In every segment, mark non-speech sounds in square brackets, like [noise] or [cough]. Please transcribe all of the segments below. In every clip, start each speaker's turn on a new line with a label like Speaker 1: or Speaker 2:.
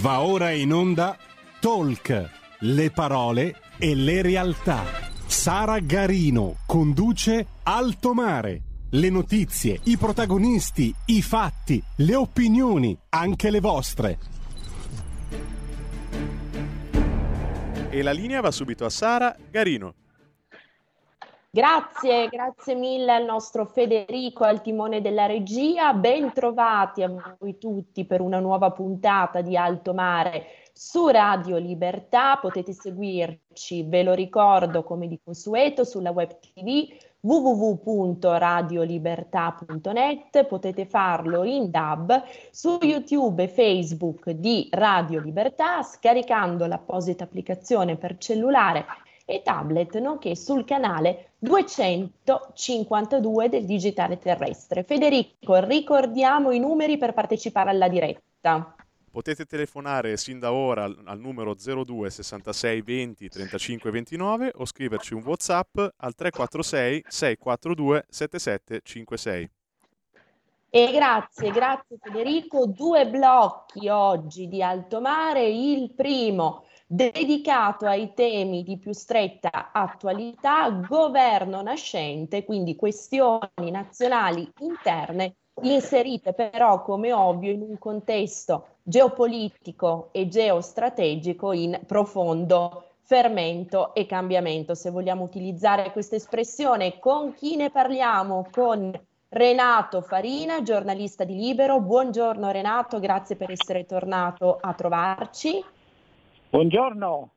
Speaker 1: Va ora in onda Talk, le parole e le realtà. Sara Garino conduce Alto Mare. Le notizie, i protagonisti, i fatti, le opinioni, anche le vostre.
Speaker 2: E la linea va subito a Sara Garino.
Speaker 3: Grazie, grazie mille al nostro Federico al timone della regia. Ben trovati a voi tutti per una nuova puntata di Alto Mare su Radio Libertà. Potete seguirci, ve lo ricordo come di consueto, sulla web tv www.radiolibertà.net, potete farlo in DAB su YouTube e Facebook di Radio Libertà scaricando l'apposita applicazione per cellulare e tablet, nonché sul canale 252 del digitale terrestre. Federico, ricordiamo i numeri per partecipare alla diretta.
Speaker 2: Potete telefonare sin da ora al numero 02 66 20 35 29 o scriverci un WhatsApp al 346 642 7756.
Speaker 3: E grazie, grazie Federico. Due blocchi oggi di alto mare. Il primo dedicato ai temi di più stretta attualità, governo nascente, quindi questioni nazionali interne inserite però come ovvio in un contesto geopolitico e geostrategico in profondo fermento e cambiamento. Se vogliamo utilizzare questa espressione, con chi ne parliamo? Con Renato Farina, giornalista di Libero. Buongiorno Renato, grazie per essere tornato a trovarci.
Speaker 4: Buongiorno.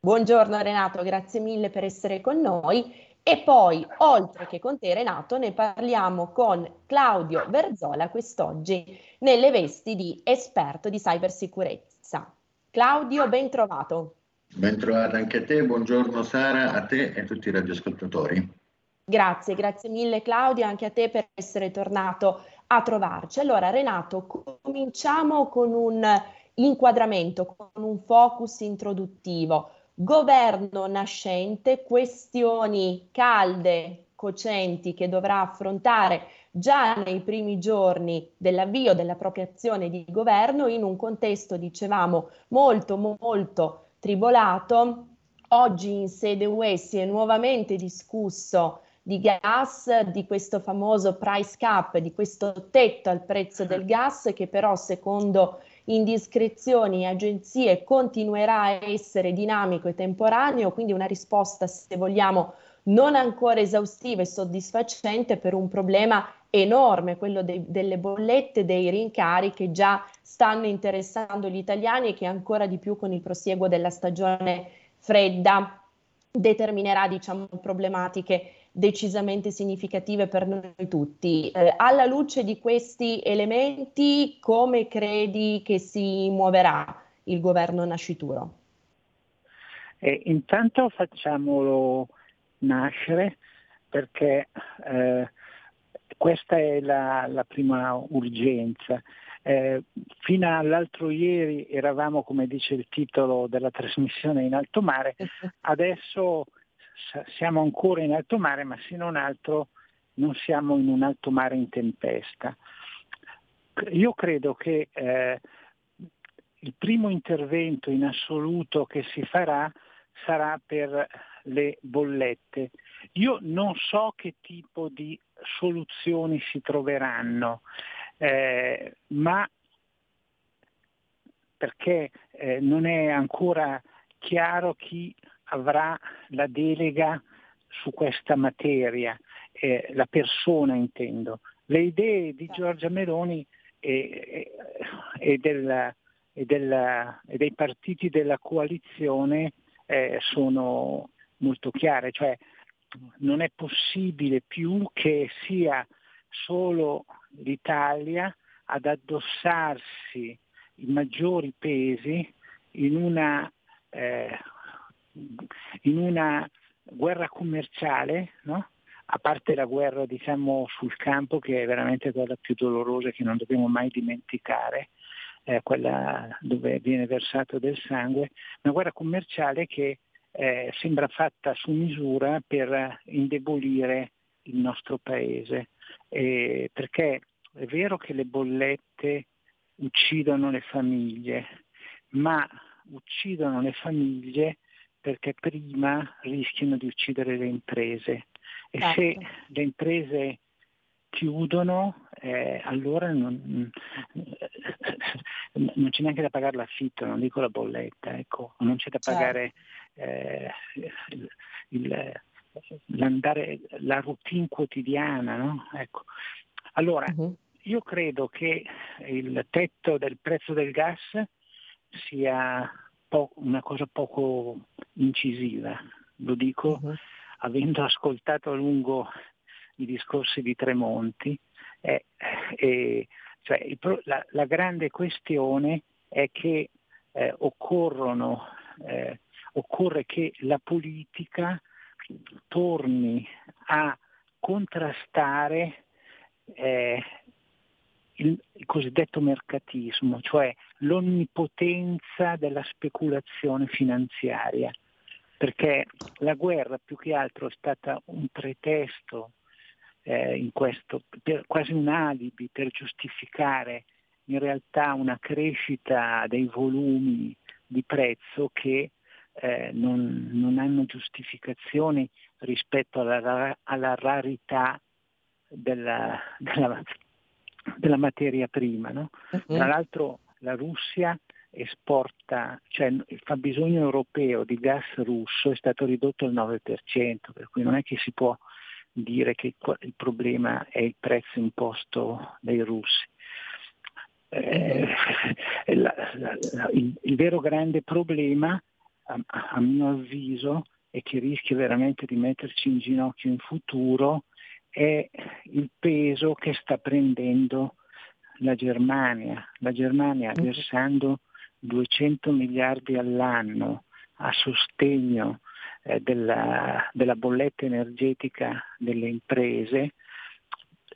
Speaker 3: Buongiorno Renato, grazie mille per essere con noi. E poi, oltre che con te Renato, ne parliamo con Claudio Verzola quest'oggi nelle vesti di esperto di cybersicurezza. Claudio, ben trovato.
Speaker 5: Ben trovata anche a te, buongiorno Sara, a te e a tutti i radioascoltatori.
Speaker 3: Grazie, grazie mille Claudio, anche a te per essere tornato a trovarci. Allora Renato, cominciamo con un inquadramento, con un focus introduttivo. Governo nascente, questioni calde, cocenti che dovrà affrontare già nei primi giorni dell'avvio della propria azione di governo in un contesto, dicevamo, molto molto tribolato. Oggi in sede UE si è nuovamente discusso di gas, di questo famoso price cap, di questo tetto al prezzo del gas che però secondo indiscrezioni e agenzie continuerà a essere dinamico e temporaneo, quindi una risposta, se vogliamo, non ancora esaustiva e soddisfacente per un problema enorme, quello de- delle bollette, dei rincari che già stanno interessando gli italiani e che ancora di più con il prosieguo della stagione fredda determinerà diciamo, problematiche decisamente significative per noi tutti. Eh, alla luce di questi elementi, come credi che si muoverà il governo nascituro?
Speaker 4: Eh, intanto facciamolo nascere perché eh, questa è la, la prima urgenza. Eh, fino all'altro ieri eravamo, come dice il titolo della trasmissione, in alto mare, [laughs] adesso siamo ancora in alto mare, ma se non altro non siamo in un alto mare in tempesta. Io credo che eh, il primo intervento in assoluto che si farà sarà per le bollette. Io non so che tipo di soluzioni si troveranno, eh, ma perché eh, non è ancora chiaro chi avrà la delega su questa materia, eh, la persona intendo. Le idee di Giorgia Meloni e, e, della, e, della, e dei partiti della coalizione eh, sono molto chiare, cioè non è possibile più che sia solo l'Italia ad addossarsi i maggiori pesi in una eh, in una guerra commerciale, no? a parte la guerra diciamo, sul campo che è veramente quella più dolorosa che non dobbiamo mai dimenticare, eh, quella dove viene versato del sangue, una guerra commerciale che eh, sembra fatta su misura per indebolire il nostro paese, eh, perché è vero che le bollette uccidono le famiglie, ma uccidono le famiglie perché prima rischiano di uccidere le imprese e certo. se le imprese chiudono eh, allora non, non, c'è neanche da pagare l'affitto, non dico la bolletta, ecco, non c'è da certo. pagare eh, il, l'andare, la routine quotidiana. No? Ecco. Allora, uh-huh. io credo che il tetto del prezzo del gas sia po- una cosa poco incisiva, lo dico uh-huh. avendo ascoltato a lungo i discorsi di Tremonti. Eh, eh, cioè, il, la, la, grande questione è che eh, occorrono, eh, occorre che la politica torni a contrastare eh, il, il, cosiddetto mercatismo, cioè l'onnipotenza della speculazione finanziaria, perché la guerra più che altro è stata un pretesto eh, questo, per, quasi un alibi per giustificare in realtà una crescita dei volumi di prezzo che eh, non, non, hanno giustificazioni rispetto alla, alla rarità della, della, della, materia prima. No? Uh-huh. Tra l'altro la Russia esporta, cioè il fabbisogno europeo di gas russo è stato ridotto al 9%, per cui non è che si può dire che il problema è il prezzo imposto dai russi. Eh, la, la, la, il, il, vero grande problema, a, a, mio avviso, e che rischia veramente di metterci in ginocchio in futuro, è il peso che sta prendendo la Germania. La Germania mm-hmm. versando 200 miliardi all'anno a sostegno eh, della, della bolletta energetica delle imprese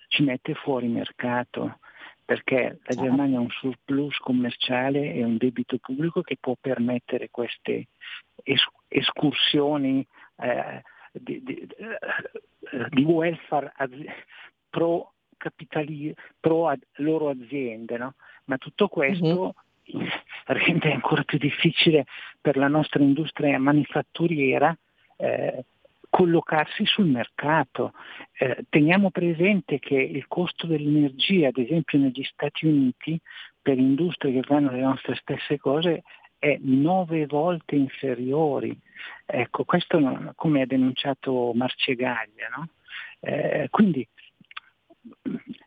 Speaker 4: ci mette fuori mercato perché la Germania ha un surplus commerciale e un debito pubblico che può permettere queste es- escursioni eh, di, di, di, welfare az- pro, capitali- pro ad- loro aziende. No? Ma tutto questo uh-huh. rende ancora più difficile per la nostra industria manifatturiera eh, collocarsi sul mercato. Eh, teniamo presente che il costo dell'energia, ad esempio negli Stati Uniti, per industrie che fanno le nostre stesse cose, è nove volte inferiori. Ecco, questo come ha denunciato Marcegaglia. No? Eh, quindi,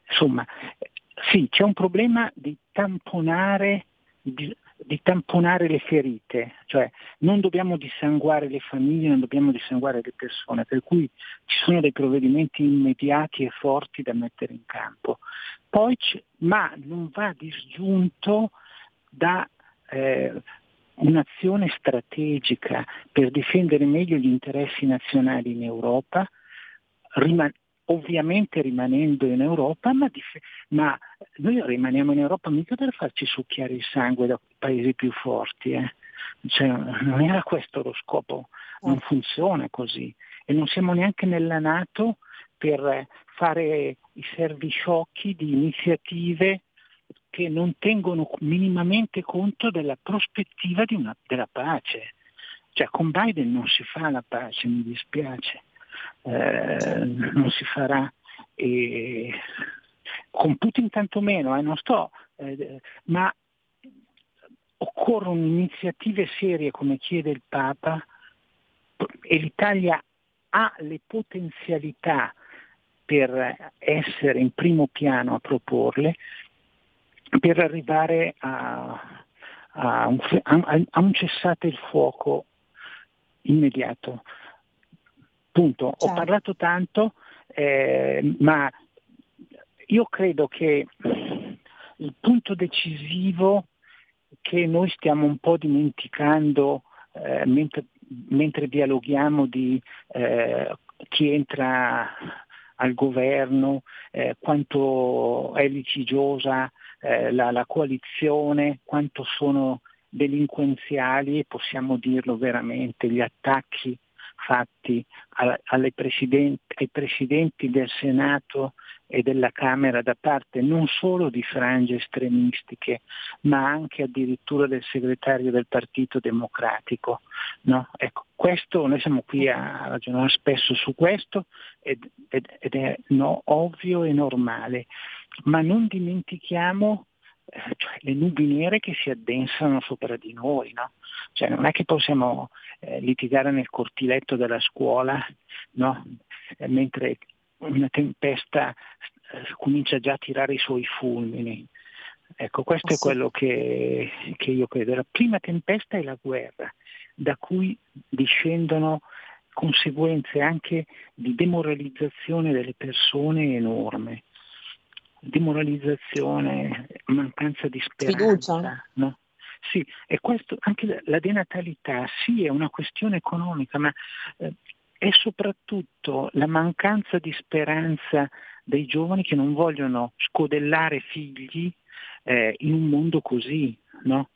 Speaker 4: insomma, sì, c'è un problema di tamponare di tamponare le ferite, cioè non dobbiamo dissanguare le famiglie, non dobbiamo dissanguare le persone, per cui ci sono dei provvedimenti immediati e forti da mettere in campo. Poi, ma non va disgiunto da eh, un'azione strategica per difendere meglio gli interessi nazionali in Europa, ovviamente rimanendo in Europa, ma, dif- ma, noi rimaniamo in Europa mica per farci succhiare il sangue dai paesi più forti. Eh. Cioè, non era questo lo scopo, non funziona così. E non siamo neanche nella Nato per fare i servi sciocchi di iniziative che non tengono minimamente conto della prospettiva una, della pace. Cioè con Biden non si fa la pace, mi dispiace eh, non si farà. E con Putin tanto meno, eh, non sto, eh, ma occorrono iniziative serie come chiede il Papa e l'Italia ha le potenzialità per essere in primo piano a proporle, per arrivare a, a, un, a, a un cessate il fuoco immediato. Punto. Certo. Ho parlato tanto, eh, ma io credo che il punto decisivo che noi stiamo un po' dimenticando eh, mentre, mentre, dialoghiamo di eh, chi entra al governo, eh, quanto è litigiosa eh, la, la coalizione, quanto sono delinquenziali possiamo dirlo veramente, gli attacchi fatti presidenti, ai presidenti del Senato e della Camera da parte non solo di frange estremistiche, ma anche addirittura del segretario del Partito Democratico. No? Ecco, questo, noi siamo qui a ragionare spesso su questo ed, ed, ed è no, ovvio e normale, ma non dimentichiamo eh, cioè, le nubi nere che si addensano sopra di noi. No? Cioè, non è che possiamo eh, litigare nel cortiletto della scuola no? eh, mentre una tempesta eh, comincia già a tirare i suoi fulmini. Ecco, questo è quello che, che io credo. La prima tempesta è la guerra, da cui discendono conseguenze anche di demoralizzazione delle persone enorme. Demoralizzazione, mancanza di speranza. No? Sì, e questo, anche la denatalità, sì, è una questione economica, ma eh, è soprattutto la mancanza di speranza dei giovani che non vogliono scodellare figli eh, in un mondo così, no?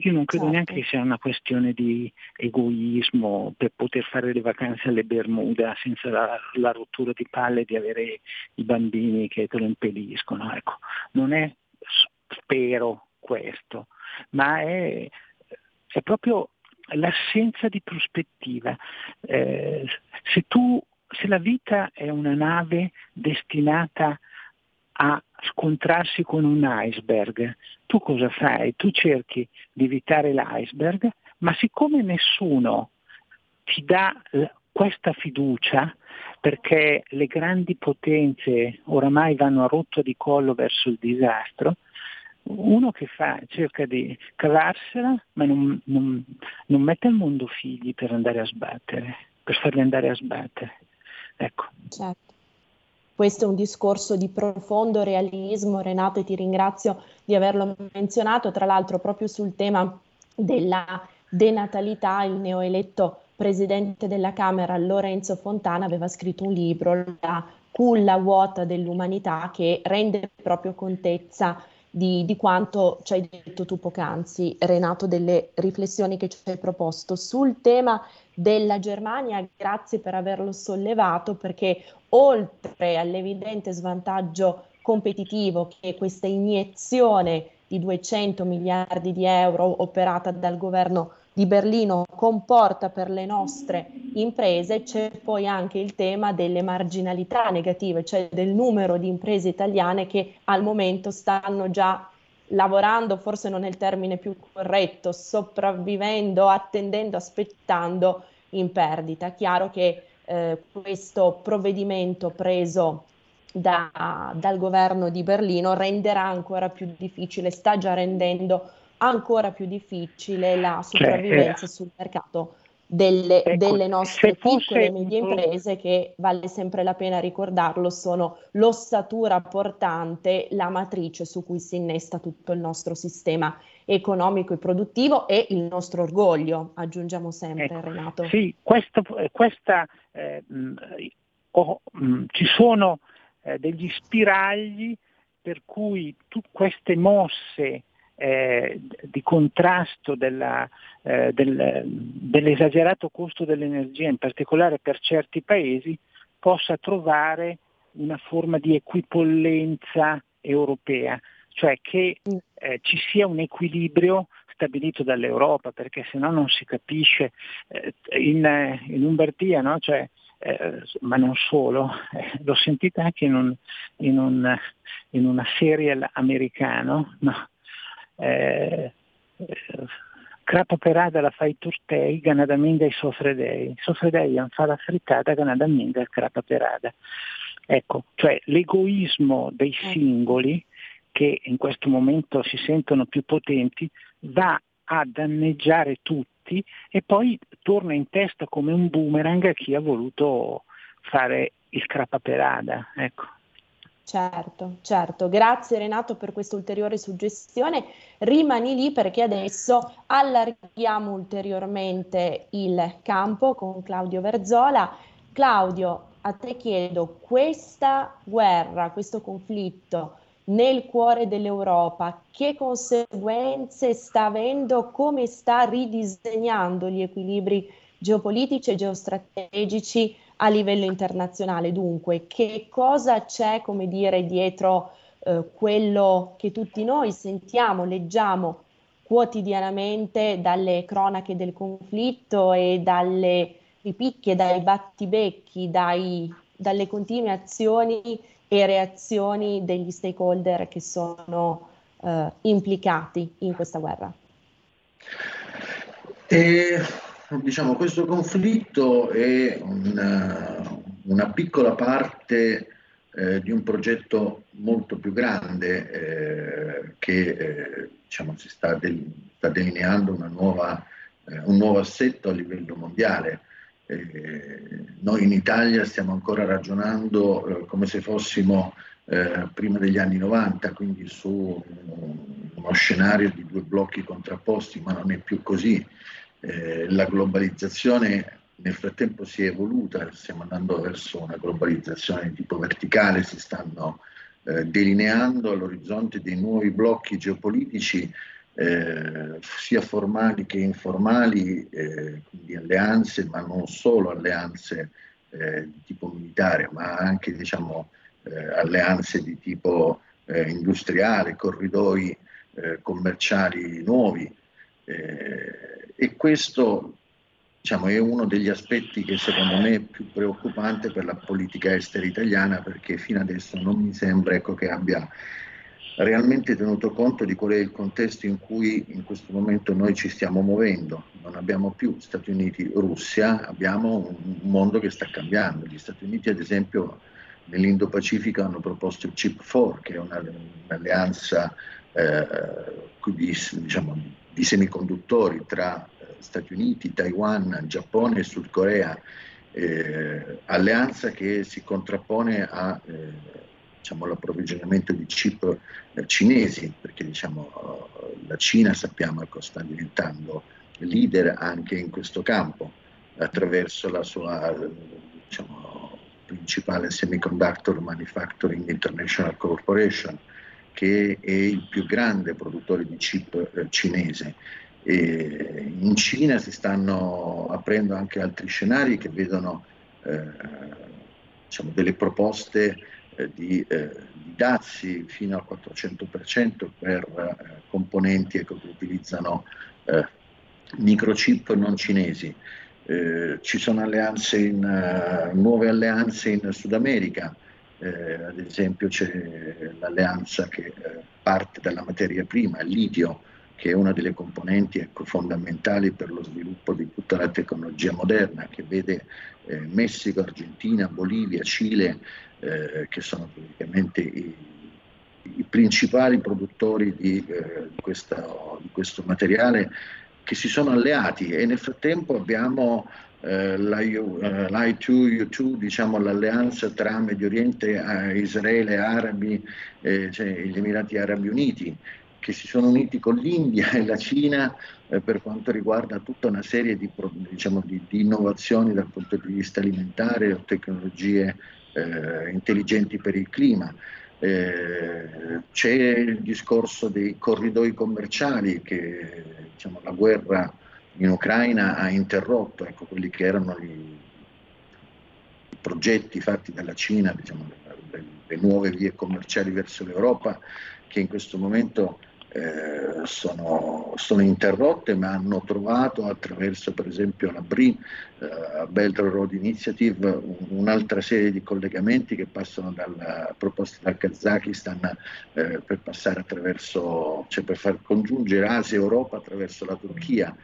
Speaker 4: Io non credo certo. neanche che sia una questione di egoismo per poter fare le vacanze alle Bermuda senza la, la rottura di palle di avere i bambini che te lo impediscono. Ecco, non è, spero, questo, ma è, è proprio l'assenza di prospettiva. Eh, se, tu, se la vita è una nave destinata a scontrarsi con un iceberg, tu cosa fai? Tu cerchi di evitare l'iceberg, ma siccome nessuno ti dà questa fiducia, perché le grandi potenze oramai vanno a rotto di collo verso il disastro, uno che fa, cerca di cavarsela, ma non, non, non, mette al mondo figli per andare a sbattere, per farli andare a sbattere. Ecco.
Speaker 3: Certo. Questo è un discorso di profondo realismo, Renato, e ti ringrazio di averlo menzionato. Tra l'altro, proprio sul tema della denatalità, il neoeletto presidente della Camera, Lorenzo Fontana, aveva scritto un libro, La culla vuota dell'umanità, che rende proprio contezza di, di, quanto ci hai detto tu poc'anzi, Renato, delle riflessioni che ci hai proposto sul tema della Germania. Grazie per averlo sollevato perché oltre all'evidente svantaggio competitivo che questa iniezione di 200 miliardi di euro operata dal governo di Berlino comporta per le nostre imprese, c'è poi anche il tema delle marginalità negative, cioè del numero di imprese italiane che al momento stanno già lavorando, forse non è il termine più corretto, sopravvivendo, attendendo, aspettando in perdita. Chiaro che eh, questo provvedimento preso da, dal governo di Berlino renderà ancora più difficile, sta già rendendo ancora più difficile la cioè, sopravvivenza cioè, sul mercato delle, ecco, delle nostre piccole e medie imprese che vale sempre la pena ricordarlo sono l'ossatura portante, la matrice su cui si innesta tutto il nostro sistema economico e produttivo e il nostro orgoglio, aggiungiamo sempre ecco, Renato.
Speaker 4: Sì, questo, questa, eh, oh, mh, ci sono eh, degli spiragli per cui tu, queste mosse eh, di contrasto della, eh, del, dell'esagerato costo dell'energia, in particolare per certi paesi, possa trovare una forma di equipollenza europea, cioè che eh, ci sia un equilibrio stabilito dall'Europa, perché se no non si capisce. Eh, in, in Lombardia, no? cioè, eh, ma non solo, [laughs] eh, l'ho sentita anche in, un, in, un, in una serie americana, no? Eh, crapa perada la fai turtei, ganadaminda e sofredei. Sofredei fa la frittata, ganadaminda e crapa perada. Ecco, cioè l'egoismo dei ecco. singoli che in questo momento si sentono più potenti va a danneggiare tutti e poi torna in testa come un boomerang a chi ha voluto fare il crapaperada. Ecco.
Speaker 3: Certo, certo. Grazie Renato per questa ulteriore suggestione. Rimani lì perché adesso allarghiamo ulteriormente il campo con Claudio Verzola. Claudio, a te chiedo, questa guerra, questo conflitto nel cuore dell'Europa, che conseguenze sta avendo, come sta ridisegnando gli equilibri geopolitici e geostrategici a livello internazionale. Dunque, che cosa c'è, come dire, dietro eh, quello che tutti noi sentiamo, leggiamo quotidianamente dalle cronache del conflitto e dalle ripicchie, dai battibecchi, dai, dalle continue azioni e reazioni degli stakeholder che sono eh, implicati in questa guerra?
Speaker 5: E, diciamo, questo conflitto è una, una piccola parte eh, di un progetto molto più grande eh, che eh, diciamo, si sta, del, sta delineando nuova, eh, un nuovo assetto a livello mondiale. noi in Italia stiamo ancora ragionando eh, come se fossimo eh, prima degli anni 90, quindi su uno scenario di due blocchi contrapposti, ma non è più così. La globalizzazione nel frattempo si è evoluta, stiamo andando verso una globalizzazione di tipo verticale, si stanno eh, delineando all'orizzonte dei nuovi blocchi geopolitici, eh, sia formali che informali, eh, quindi alleanze, ma non solo alleanze eh, di tipo militare, ma anche diciamo, eh, alleanze di tipo eh, industriale, corridoi commerciali nuovi. E questo diciamo, è uno degli aspetti che secondo me è più preoccupante per la politica estera italiana perché fino adesso non mi sembra ecco, che abbia realmente tenuto conto di qual è il contesto in cui in questo momento noi ci stiamo muovendo. Non abbiamo più Stati Uniti-Russia, abbiamo un mondo che sta cambiando. Gli Stati Uniti ad esempio nell'Indo-Pacifico hanno proposto il CIP4 che è una, un'alleanza eh, di, diciamo, di semiconduttori tra Stati Uniti, Taiwan, Giappone e Sud Corea, eh, alleanza che si contrappone a, eh, diciamo, all'approvvigionamento di chip eh, cinesi, perché diciamo, la Cina sappiamo ecco, sta diventando leader anche in questo campo attraverso la sua diciamo, principale Semiconductor Manufacturing International Corporation, che è il più grande produttore di chip eh, cinese e in Cina si stanno aprendo anche altri scenari che vedono eh, diciamo, delle proposte eh, di, eh, di, dazi fino al 400% per eh, componenti ecco, che utilizzano eh, microchip non cinesi. Ci sono alleanze in, nuove alleanze in Sud America, ad esempio c'è l'alleanza che parte dalla materia prima, il litio, che è una delle componenti ecco, fondamentali per lo sviluppo di tutta la tecnologia moderna, che vede eh, Messico, Argentina, Bolivia, Cile, eh, che sono praticamente i, i principali produttori di, eh, di, questa, di, questo materiale, che si sono alleati. E nel frattempo abbiamo eh, l'I2U2, diciamo l'alleanza tra Medio Oriente, eh, Israele, Arabi, eh, cioè gli Emirati Arabi Uniti, che si sono uniti con l'India e la Cina eh, per quanto riguarda tutta una serie di, diciamo, di, di, innovazioni dal punto di vista alimentare o tecnologie eh, intelligenti per il clima. Eh, c'è il discorso dei corridoi commerciali che diciamo, la guerra in Ucraina ha interrotto, ecco, quelli che erano i, i progetti fatti dalla Cina, diciamo, le, le, nuove vie commerciali verso l'Europa, che in questo momento eh, sono, sono, interrotte ma hanno trovato attraverso per esempio la BRI, eh, Belt Road Initiative, un'altra serie di collegamenti che passano dal, proposti dal Kazakistan eh, per passare attraverso, cioè per far congiungere Asia e Europa attraverso la Turchia.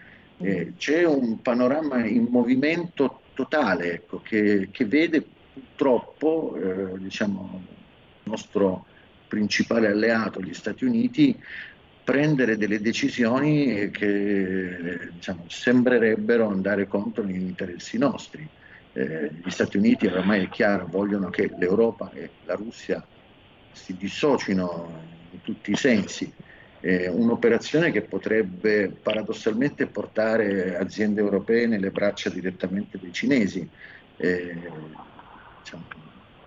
Speaker 5: Eh, c'è un panorama in movimento totale ecco, che, che, vede purtroppo eh, diciamo, il nostro principale alleato, gli Stati Uniti, prendere delle decisioni che diciamo, sembrerebbero andare contro gli interessi nostri. Eh, gli Stati Uniti ormai è chiaro, vogliono che l'Europa e la Russia si dissocino in tutti i sensi. Eh, un'operazione che potrebbe paradossalmente portare aziende europee nelle braccia direttamente dei cinesi. Eh, diciamo,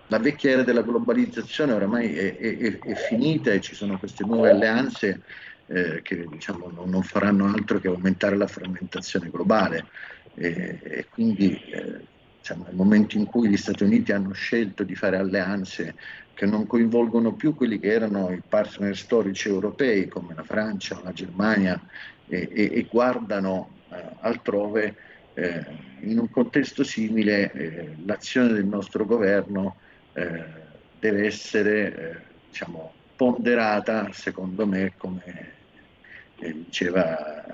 Speaker 5: la vecchia era della globalizzazione oramai è, è, è, finita e ci sono queste nuove alleanze eh, che diciamo, non, non, faranno altro che aumentare la frammentazione globale e, e quindi eh, diciamo, nel momento in cui gli Stati Uniti hanno scelto di fare alleanze che non coinvolgono più quelli che erano i partner storici europei come la Francia la Germania e, e, e guardano eh, altrove, eh, in un contesto simile eh, l'azione del nostro governo eh, deve essere eh, diciamo, ponderata, secondo me, come eh, diceva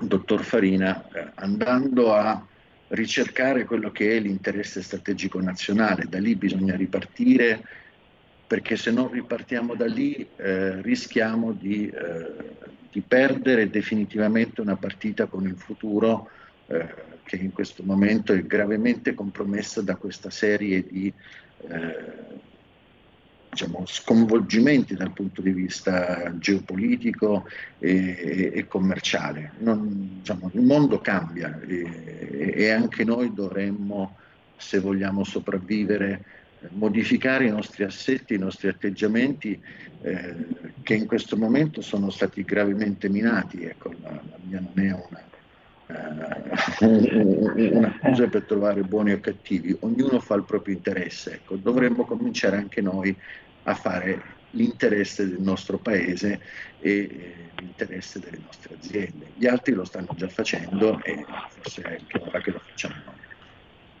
Speaker 5: il dottor Farina, andando a ricercare quello che è l'interesse strategico nazionale. Da lì bisogna ripartire perché se non ripartiamo da lì eh, rischiamo di, eh, di, perdere definitivamente una partita con il futuro eh, che in questo momento è gravemente compromessa da questa serie di eh, diciamo, sconvolgimenti dal punto di vista geopolitico e, e commerciale. Non, diciamo, il mondo cambia e, e, anche noi dovremmo, se vogliamo sopravvivere, modificare i nostri assetti, i nostri atteggiamenti eh, che in questo momento sono stati gravemente minati. Ecco, la, la mia non è una eh, un'accusa per trovare buoni o cattivi, ognuno fa il proprio interesse, ecco, dovremmo cominciare anche noi a fare l'interesse del nostro paese e eh, l'interesse delle nostre aziende. Gli altri lo stanno già facendo e forse è anche ora che lo facciamo noi.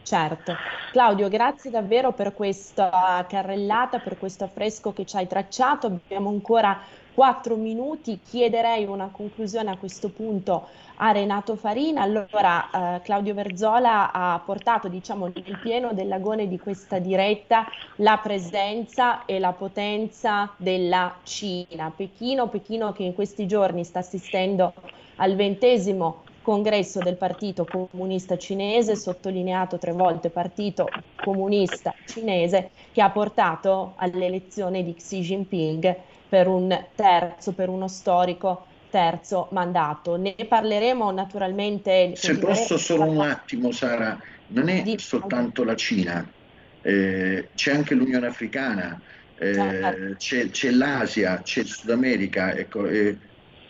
Speaker 3: Certo. Claudio, grazie davvero per questa carrellata, per questo affresco che ci hai tracciato. Abbiamo ancora quattro minuti. Chiederei una conclusione a questo punto a Renato Farina. Allora, eh, Claudio Verzola ha portato, diciamo, nel pieno dell'agone di questa diretta la presenza e la potenza della Cina. Pechino, Pechino che in questi giorni sta assistendo al ventesimo congresso del Partito Comunista Cinese, sottolineato tre volte Partito Comunista Cinese, che ha portato all'elezione di Xi Jinping per un terzo, per uno storico terzo mandato. Ne parleremo naturalmente.
Speaker 5: Se posso solo un attimo, Sara, non è di... soltanto la Cina, eh, c'è anche l'Unione Africana, eh, certo. c'è, c'è, l'Asia, c'è il Sud America. Ecco, eh,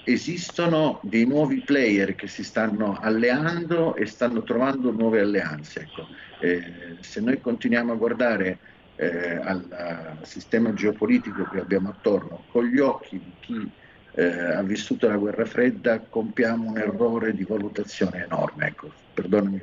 Speaker 5: esistono dei nuovi player che si stanno alleando e stanno trovando nuove alleanze. Ecco. Eh, se noi continuiamo a guardare eh, al sistema geopolitico che abbiamo attorno con gli occhi di chi eh, ha vissuto la guerra fredda, compiamo un errore di valutazione enorme. Ecco, perdonami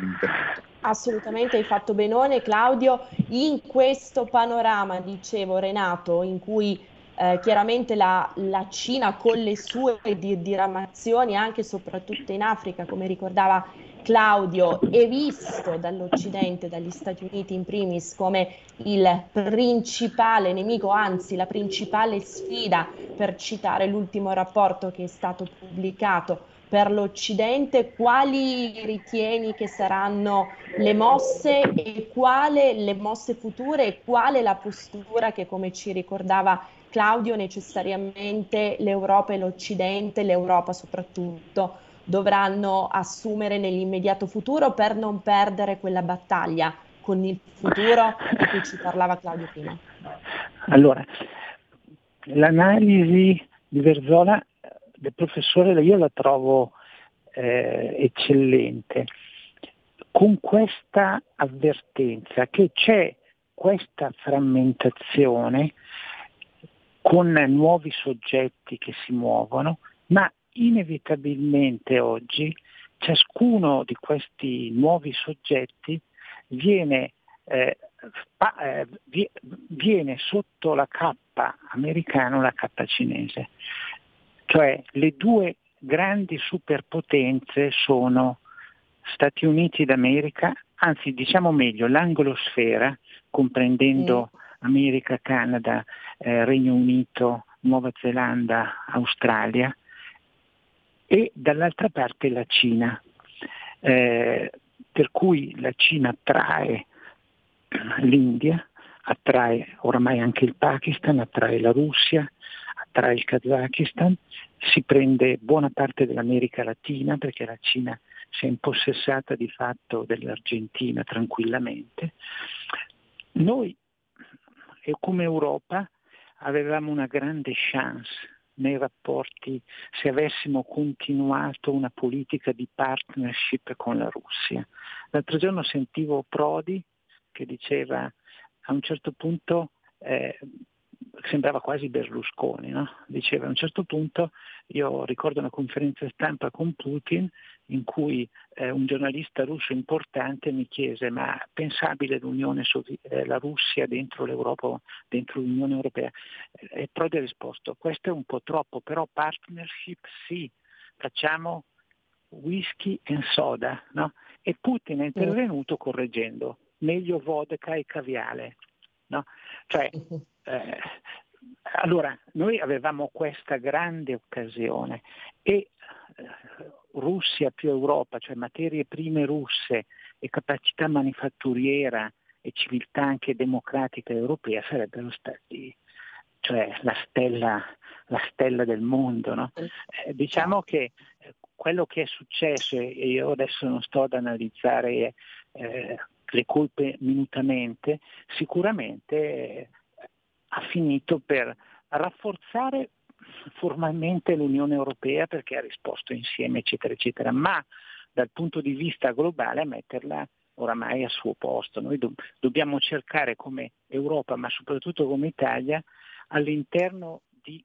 Speaker 5: l'intervento.
Speaker 3: Assolutamente, hai fatto benone Claudio. In questo panorama, dicevo Renato, in cui eh, chiaramente la, la, Cina con le sue diramazioni anche e soprattutto in Africa, come ricordava Claudio, è visto dall'Occidente, dagli Stati Uniti in primis, come il principale nemico, anzi la principale sfida, per citare l'ultimo rapporto che è stato pubblicato per l'Occidente, quali ritieni che saranno le mosse e quale le mosse future e quale la postura che, come ci ricordava Claudio, necessariamente l'Europa e l'Occidente, l'Europa soprattutto, dovranno assumere nell'immediato futuro per non perdere quella battaglia con il futuro di cui ci parlava Claudio prima?
Speaker 4: Allora, l'analisi di Verzola del professore io la trovo eh, eccellente, con questa avvertenza che c'è questa frammentazione con nuovi soggetti che si muovono, ma inevitabilmente oggi ciascuno di questi nuovi soggetti viene, eh, pa, eh, viene sotto la cappa americana o la cappa cinese. Cioè le due grandi superpotenze sono Stati Uniti d'America, anzi diciamo meglio l'anglosfera, comprendendo mm. America, Canada, eh, Regno Unito, Nuova Zelanda, Australia, e dall'altra parte la Cina, eh, per cui la Cina attrae l'India, attrae oramai anche il Pakistan, attrae la Russia, attrae il Kazakistan, si prende buona parte dell'America Latina perché la Cina si è impossessata di fatto dell'Argentina tranquillamente. Noi come Europa avevamo una grande chance nei rapporti se avessimo continuato una politica di partnership con la Russia. L'altro giorno sentivo Prodi che diceva a un certo punto eh, sembrava quasi Berlusconi, no? diceva a un certo punto, io ricordo una conferenza stampa con Putin in cui eh, un giornalista russo importante mi chiese ma pensabile l'Unione Sovi- eh, la Russia dentro l'Europa, dentro l'Unione Europea? E Prodi ha risposto questo è un po' troppo, però partnership sì, facciamo whisky e soda. No? E Putin è intervenuto correggendo, meglio vodka e caviale. No? Cioè, eh, allora, noi avevamo questa grande occasione e Russia più Europa, cioè materie prime russe e capacità manifatturiera e civiltà anche democratica europea sarebbero stati cioè, la, stella, la stella del mondo. No? Eh, diciamo che eh, quello che è successo, e io adesso non sto ad analizzare eh, le colpe minutamente, sicuramente eh, ha finito per rafforzare formalmente l'Unione Europea perché ha risposto insieme, eccetera, eccetera, ma dal punto di vista globale a metterla oramai al suo posto. Noi do- dobbiamo cercare come Europa, ma soprattutto come Italia, all'interno di,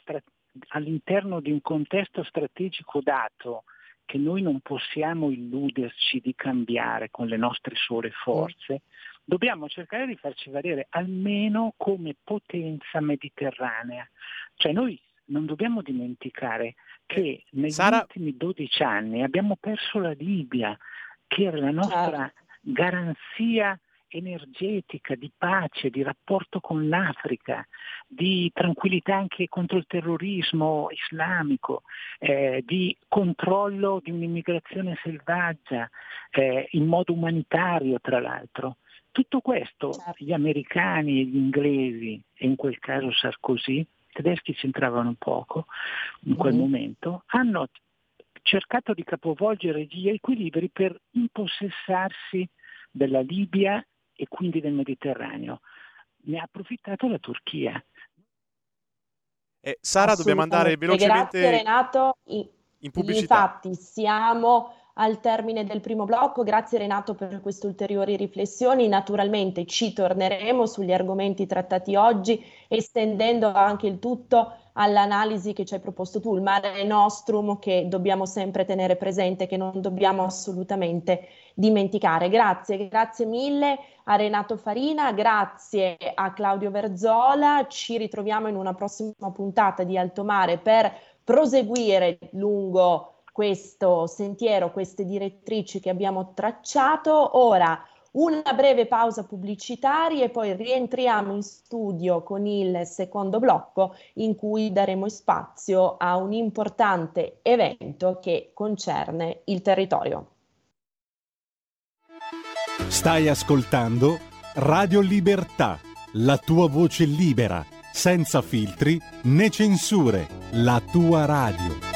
Speaker 4: stra- all'interno di un contesto strategico dato, che noi non possiamo illuderci di cambiare con le nostre sole forze, dobbiamo cercare di farci valere almeno come potenza mediterranea. Cioè noi non dobbiamo dimenticare che negli Sara... ultimi 12 anni abbiamo perso la Libia, che era la nostra certo. garanzia energetica, di pace, di rapporto con l'Africa, di tranquillità anche contro il terrorismo islamico, eh, di controllo di un'immigrazione selvaggia eh, in modo umanitario tra l'altro. Tutto questo certo. gli americani e gli inglesi, e in quel caso Sarkozy, i tedeschi c'entravano poco in quel mm. momento, hanno cercato di capovolgere gli equilibri per impossessarsi della Libia e quindi del Mediterraneo. Ne ha approfittato la Turchia.
Speaker 2: Eh, Sara, dobbiamo andare velocemente
Speaker 3: Grazie, Renato.
Speaker 2: in pubblicità.
Speaker 3: Infatti, siamo al termine del primo blocco. Grazie Renato per queste ulteriori riflessioni. Naturalmente ci torneremo sugli argomenti trattati oggi, estendendo anche il tutto all'analisi che ci hai proposto tu, il mare nostrum che dobbiamo sempre tenere presente, che non dobbiamo assolutamente dimenticare. Grazie, grazie mille a Renato Farina, grazie a Claudio Verzola. Ci ritroviamo in una prossima puntata di Alto Mare per proseguire lungo questo sentiero, queste direttrici che abbiamo tracciato. Ora una breve pausa pubblicitaria e poi rientriamo in studio con il secondo blocco in cui daremo spazio a un importante evento che concerne il territorio.
Speaker 1: Stai ascoltando Radio Libertà, la tua voce libera, senza filtri né censure, la tua radio.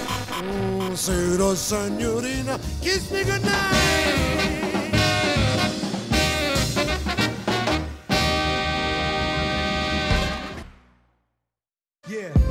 Speaker 1: Dancero, senorina, kiss me goodnight. Yeah.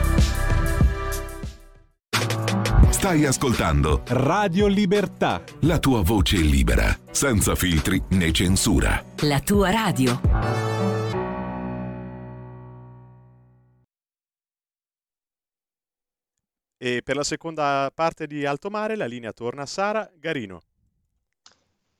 Speaker 6: Stai ascoltando
Speaker 1: Radio Libertà.
Speaker 6: La tua voce libera, senza filtri né censura.
Speaker 7: La tua radio.
Speaker 2: E per la seconda parte di Alto Mare la linea torna a Sara Garino.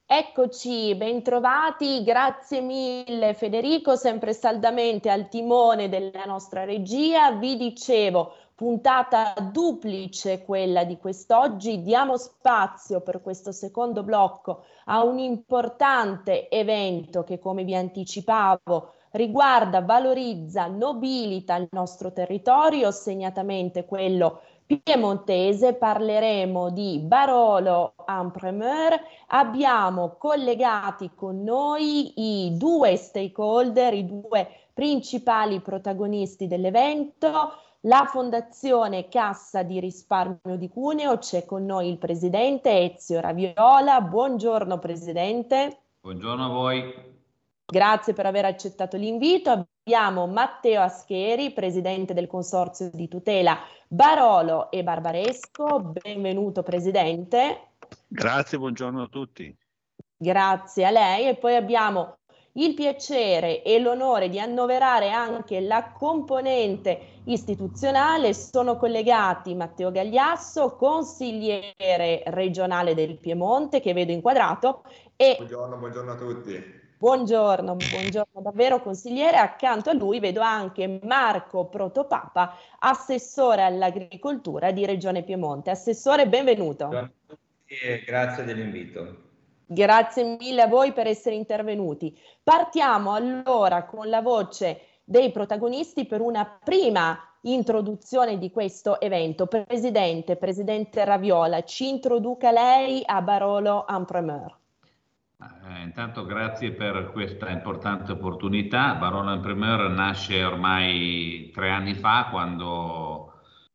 Speaker 3: Eccoci, bentrovati, grazie mille Federico, sempre saldamente al timone della nostra regia. Vi dicevo, puntata duplice quella di quest'oggi, diamo spazio per questo secondo blocco a un importante evento che come vi anticipavo riguarda, valorizza, nobilita il nostro territorio, segnatamente quello piemontese, parleremo di Barolo Empremeur, abbiamo collegati con noi i due stakeholder, i due principali protagonisti dell'evento, la Fondazione Cassa di Risparmio di Cuneo, c'è con noi il Presidente Ezio Raviola, buongiorno Presidente.
Speaker 8: Buongiorno a voi.
Speaker 3: Grazie per aver accettato l'invito. Abbiamo Matteo Ascheri, presidente del Consorzio di tutela Barolo e Barbaresco. Benvenuto presidente.
Speaker 8: Grazie, buongiorno a tutti.
Speaker 3: Grazie a lei. E poi abbiamo il piacere e l'onore di annoverare anche la componente istituzionale. Sono collegati Matteo Gagliasso, consigliere regionale del Piemonte, che vedo inquadrato.
Speaker 9: E buongiorno, buongiorno a tutti.
Speaker 3: Buongiorno, buongiorno davvero consigliere. Accanto a lui vedo anche Marco Protopapa, assessore all'agricoltura di Regione Piemonte. Assessore, benvenuto.
Speaker 9: grazie dell'invito.
Speaker 3: Grazie mille a voi per essere intervenuti. Partiamo allora con la voce dei protagonisti per una prima introduzione di questo evento. Presidente, Presidente Raviola, ci introduca lei a Barolo Empremeur.
Speaker 8: Eh, intanto grazie per questa importante opportunità. Barolo Imprimer nasce ormai tre anni fa quando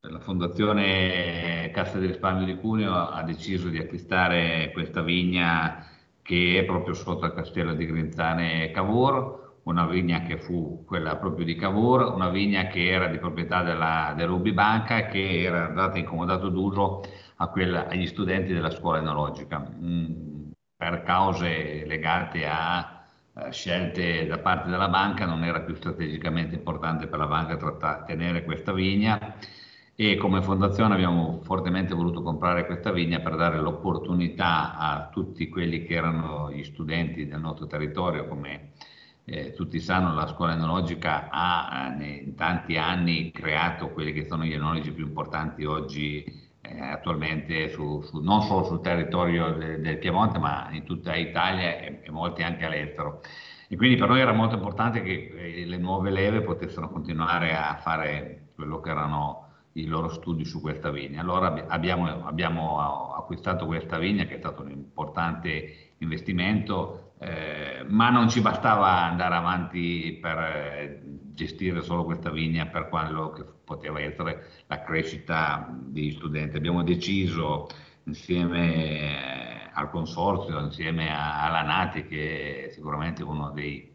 Speaker 8: la Fondazione Cassa di Risparmio di Cuneo ha deciso di acquistare questa vigna che è proprio sotto il castello di Grinzane Cavour, una vigna che fu quella proprio di Cavour, una vigna che era di proprietà della, dell'Ubibanca e che era data in comodato d'uso quella, agli studenti della scuola enologica. Mm per cause legate a uh, scelte da parte della banca non era più strategicamente importante per la banca tenere questa vigna e come fondazione abbiamo fortemente voluto comprare questa vigna per dare l'opportunità a tutti quelli che erano gli studenti del nostro territorio, come eh, tutti sanno la scuola enologica ha eh, in tanti anni creato quelli che sono gli enologi più importanti oggi eh, attualmente su, su, non solo sul territorio de, del Piemonte ma in tutta Italia e, e, molti anche all'estero. E quindi per noi era molto importante che eh, le nuove leve potessero continuare a fare quello che erano i loro studi su questa vigna. Allora abbiamo, abbiamo acquistato questa vigna che è stato un importante investimento, eh, ma non ci bastava andare avanti per eh, gestire solo questa vigna per quello che poteva essere la crescita degli studenti. Abbiamo deciso insieme eh, al consorzio, insieme alla Nati, che è sicuramente uno dei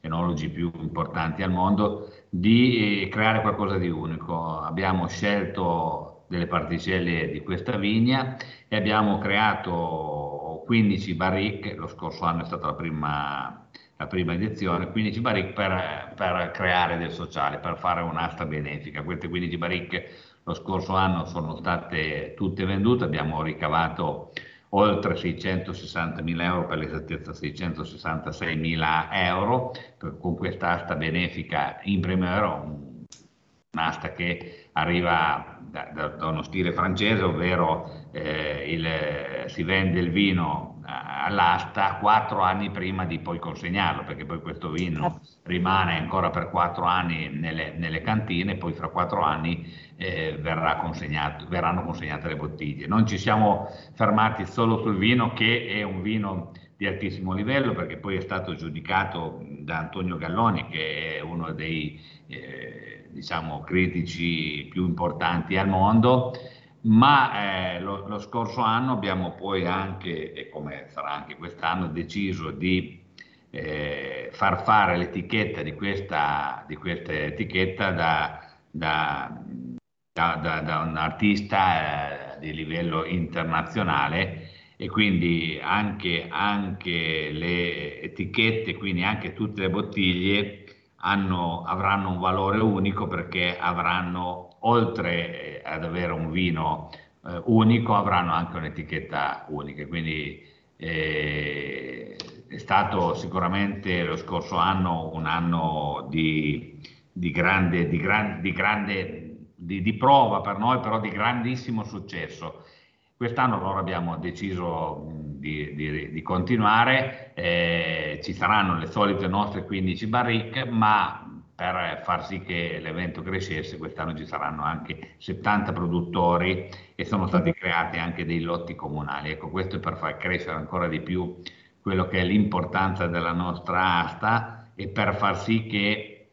Speaker 8: enologi più importanti al mondo, di eh, creare qualcosa di unico. Abbiamo scelto delle particelle di questa vigna e abbiamo creato 15 barrique, lo scorso anno è stata la prima la prima edizione, 15 barrique per, per, creare del sociale, per fare un'asta benefica. Queste 15 barrique lo scorso anno sono state tutte vendute, abbiamo ricavato oltre 660 mila euro, per l'esattezza 666 mila euro, con questa asta benefica. In primero, un'asta che arriva da, da, da, uno stile francese, ovvero eh, il, si vende il vino eh, all'asta quattro anni prima di poi consegnarlo, perché poi questo vino certo. rimane ancora per quattro anni nelle, nelle cantine, poi fra quattro anni eh, verrà verranno consegnate le bottiglie. Non ci siamo fermati solo sul vino, che è un vino di altissimo livello, perché poi è stato giudicato da Antonio Galloni, che è uno dei eh, diciamo, critici più importanti al mondo ma eh, lo, lo, scorso anno abbiamo poi anche, e come sarà anche quest'anno, deciso di eh, far fare l'etichetta di questa, di questa etichetta da, da, da, da un artista eh, di livello internazionale. E quindi anche, anche, le etichette, quindi anche tutte le bottiglie hanno, avranno un valore unico perché avranno oltre eh, ad avere un vino eh, unico avranno anche un'etichetta unica, quindi eh, è stato sicuramente lo scorso anno un anno di, di grande, di, gran, di, grande di, prova per noi, però di grandissimo successo. Quest'anno allora abbiamo deciso di, di, di continuare, eh, ci saranno le solite nostre 15 barrique, ma per far sì che l'evento crescesse, quest'anno ci saranno anche 70 produttori e sono stati creati anche dei lotti comunali. Ecco, questo è per far crescere ancora di più quello che è l'importanza della nostra asta e per far sì che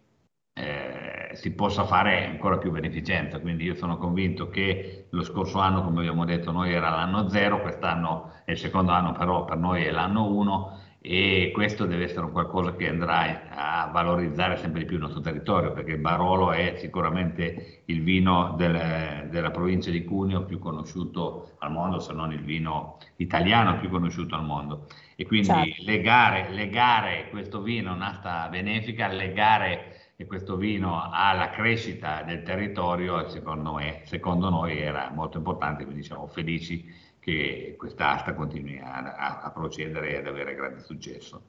Speaker 8: eh, si possa fare ancora più beneficenza. Quindi io sono convinto che lo scorso anno, come abbiamo detto, noi era l'anno zero, quest'anno è il secondo anno, però per noi è l'anno uno e questo deve essere un qualcosa che andrà a valorizzare sempre di più il nostro territorio perché il Barolo è sicuramente il vino del, della provincia di Cuneo più conosciuto al mondo se non il vino italiano più conosciuto al mondo e quindi certo. legare, legare questo vino a un'asta benefica legare questo vino alla crescita del territorio secondo, me, secondo noi era molto importante quindi siamo felici che questa asta continui a, a procedere e ad avere grande successo.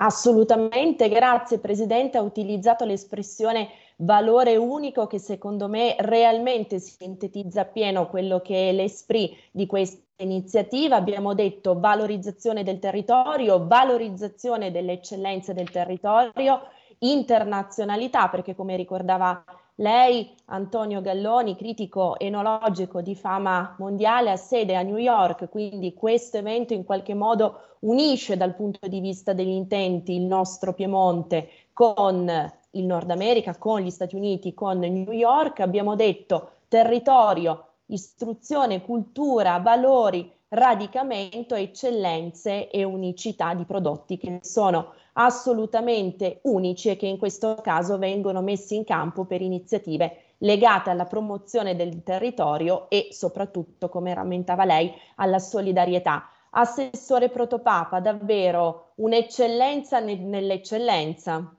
Speaker 3: Assolutamente, grazie Presidente. Ha utilizzato l'espressione valore unico che secondo me realmente sintetizza appieno quello che è l'esprit di questa iniziativa. Abbiamo detto valorizzazione del territorio, valorizzazione delle eccellenze del territorio, internazionalità, perché come ricordava lei, Antonio Galloni, critico enologico di fama mondiale, ha sede a New York, quindi questo evento in qualche modo unisce dal punto di vista degli intenti il nostro Piemonte con il Nord America, con gli Stati Uniti, con New York. Abbiamo detto territorio, istruzione, cultura, valori, radicamento, eccellenze e unicità di prodotti che sono assolutamente unici e che in questo caso vengono messi in campo per iniziative legate alla promozione del territorio e soprattutto, come rammentava lei, alla solidarietà. Assessore Protopapa, davvero un'eccellenza ne- nell'eccellenza.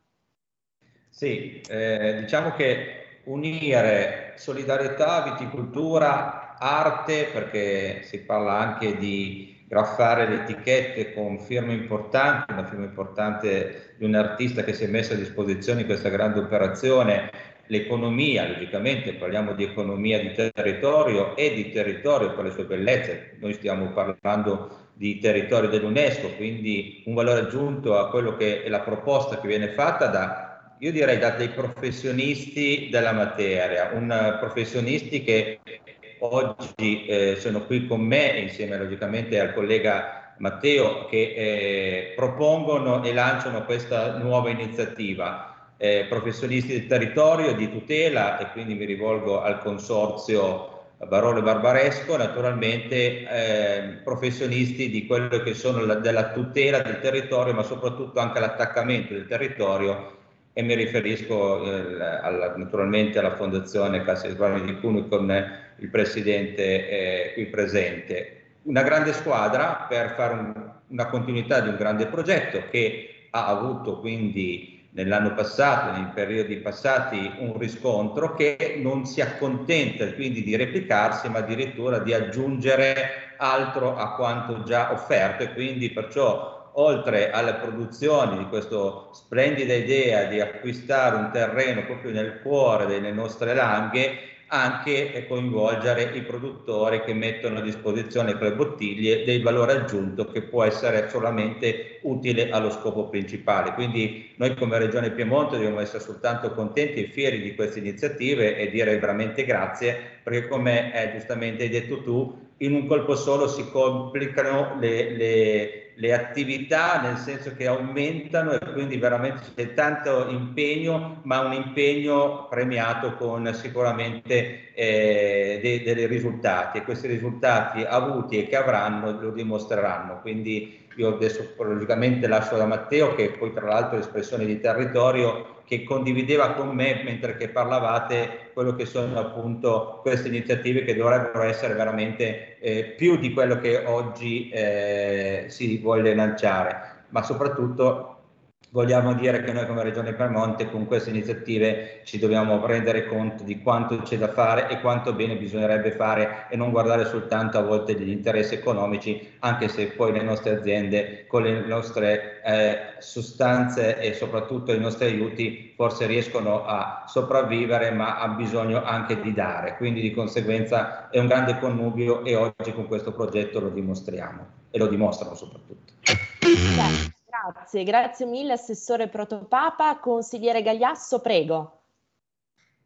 Speaker 9: Sì, eh, diciamo che unire solidarietà, viticoltura, arte, perché si parla anche di graffare le etichette con firme importanti, una firma importante di un artista che si è messo a disposizione in questa grande operazione, l'economia, logicamente parliamo di economia di territorio e di territorio per le sue bellezze, noi stiamo parlando di territorio dell'UNESCO, quindi un valore aggiunto a quello che è la proposta che viene fatta da, io direi da dei professionisti della materia, un professionisti che oggi eh, sono qui con me insieme logicamente al collega Matteo che eh, propongono e lanciano questa nuova iniziativa. Eh, professionisti del territorio di tutela e quindi mi rivolgo al consorzio Barolo Barbaresco, naturalmente eh, professionisti di quello che sono la, della tutela del territorio ma soprattutto anche l'attaccamento del territorio e mi riferisco eh, alla, naturalmente alla Fondazione Cassa di Risparmio di Cuneo con il Presidente eh, qui presente. Una grande squadra per fare un, una continuità di un grande progetto che ha avuto quindi nell'anno passato, nei periodi passati, un riscontro che non si accontenta quindi di replicarsi, ma addirittura di aggiungere altro a quanto già offerto e quindi perciò oltre alle produzioni di questa splendida idea di acquistare un terreno proprio nel cuore delle nostre langhe, anche coinvolgere i produttori che mettono a disposizione quelle bottiglie del valore aggiunto che può essere solamente utile allo scopo principale. Quindi noi come Regione Piemonte dobbiamo essere soltanto contenti e fieri di queste iniziative e dire veramente grazie perché come eh, giustamente hai detto tu, in un colpo solo si complicano le, le le attività nel senso che aumentano e quindi veramente c'è tanto impegno, ma un impegno premiato con sicuramente eh, dei, dei, risultati e questi risultati avuti e che avranno lo dimostreranno. Quindi io adesso logicamente lascio da Matteo che poi tra l'altro è espressione di territorio che condivideva con me mentre che parlavate quello che sono appunto queste iniziative che dovrebbero essere veramente eh, più di quello che oggi eh, si vuole lanciare, ma soprattutto vogliamo dire che noi come Regione Piemonte con queste iniziative ci dobbiamo rendere conto di quanto c'è da fare e quanto bene bisognerebbe fare e non guardare soltanto a volte degli interessi economici, anche se poi le nostre aziende con le nostre eh, sostanze e soprattutto i nostri aiuti forse riescono a sopravvivere, ma hanno bisogno anche di dare. Quindi di conseguenza è un grande connubio e oggi con questo progetto lo dimostriamo e lo dimostrano soprattutto.
Speaker 3: Grazie, grazie mille Assessore Protopapa. Consigliere Gagliasso, prego.